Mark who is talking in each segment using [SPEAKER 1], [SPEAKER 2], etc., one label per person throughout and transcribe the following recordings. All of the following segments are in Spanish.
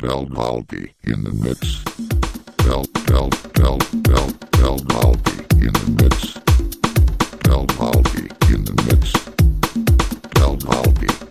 [SPEAKER 1] Del Galdi in the mix. Del Del Del Del Del Galdi in the mix. Del Galdi in the mix.
[SPEAKER 2] Del Galdi.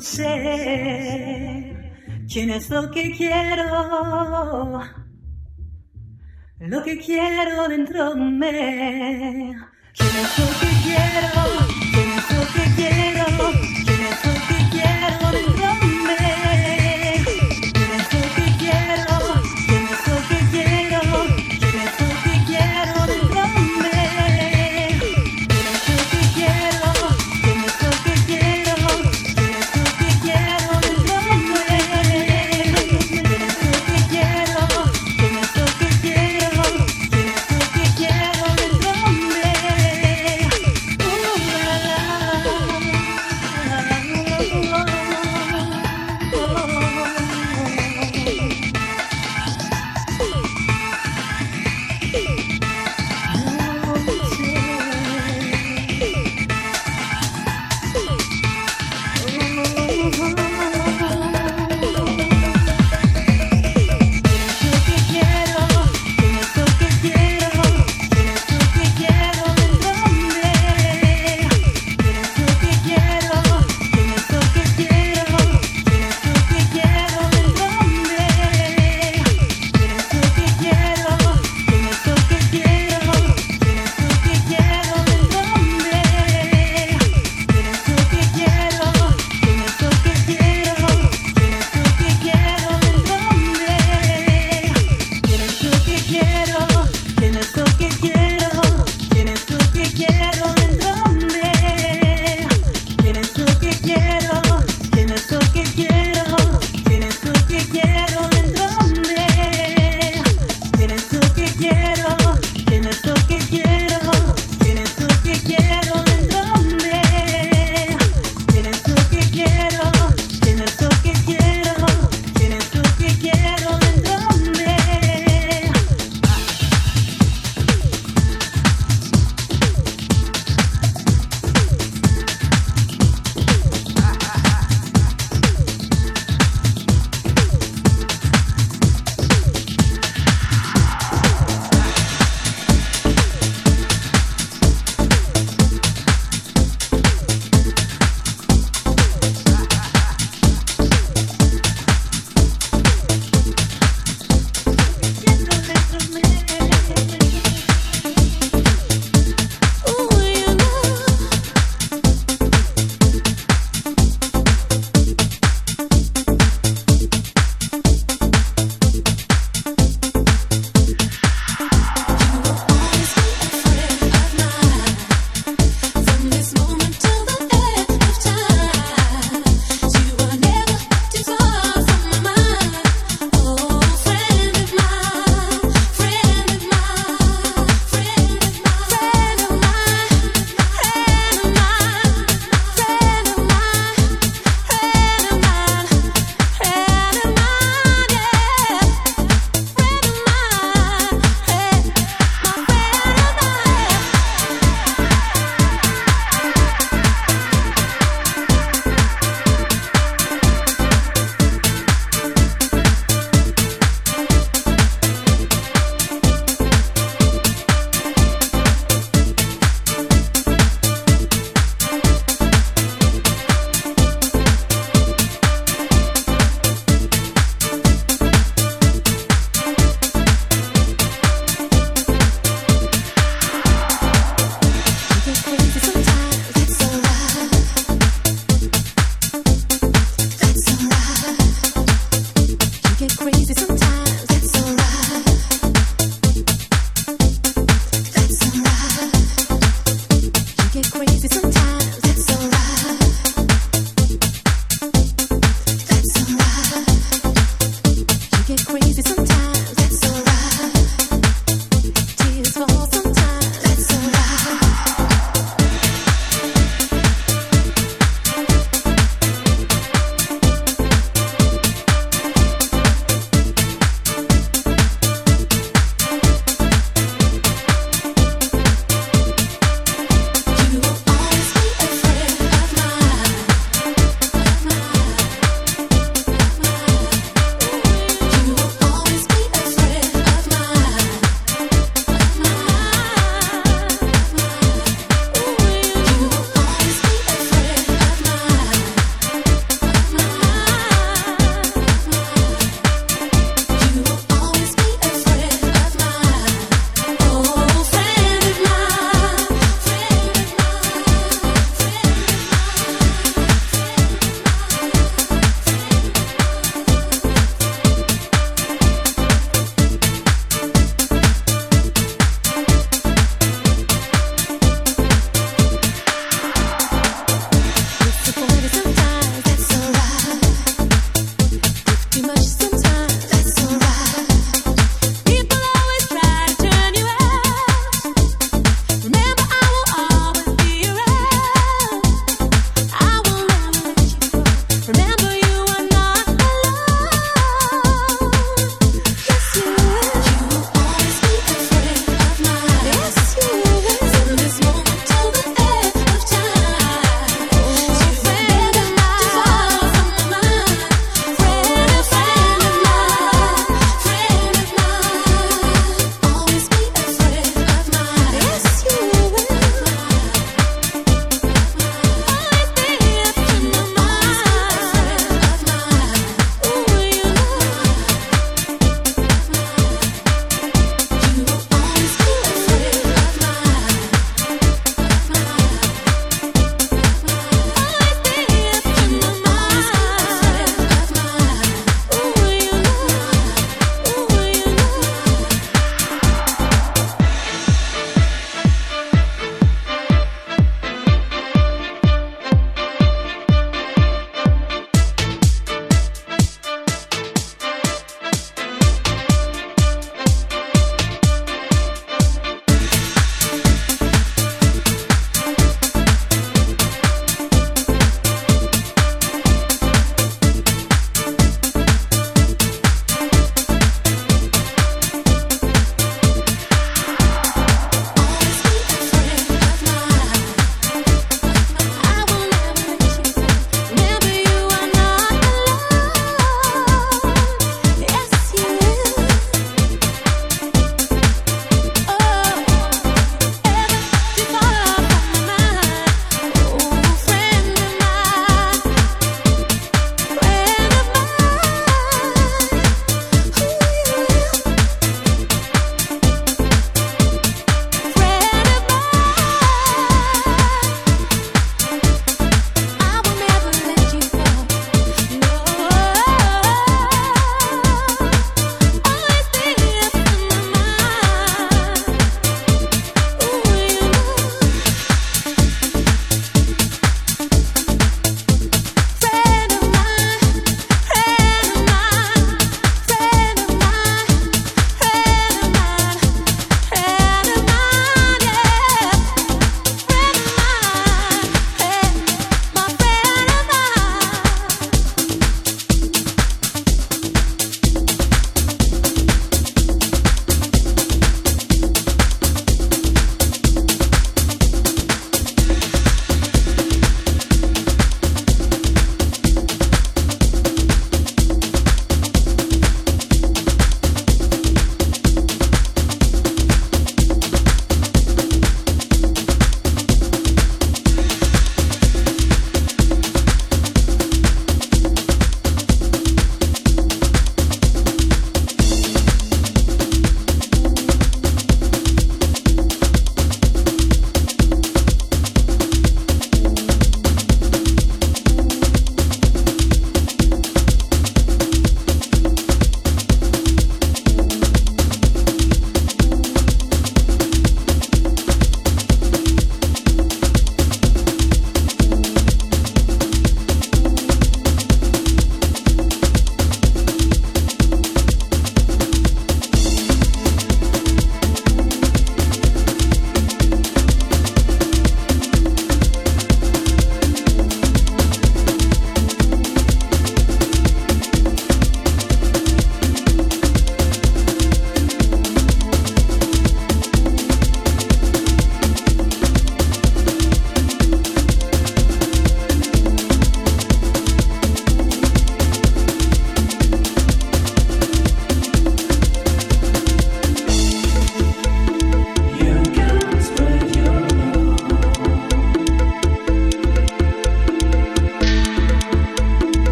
[SPEAKER 2] sé quién es lo que quiero, lo que quiero dentro de mí. ¿Quién es lo que quiero? ¿Quién es lo que quiero?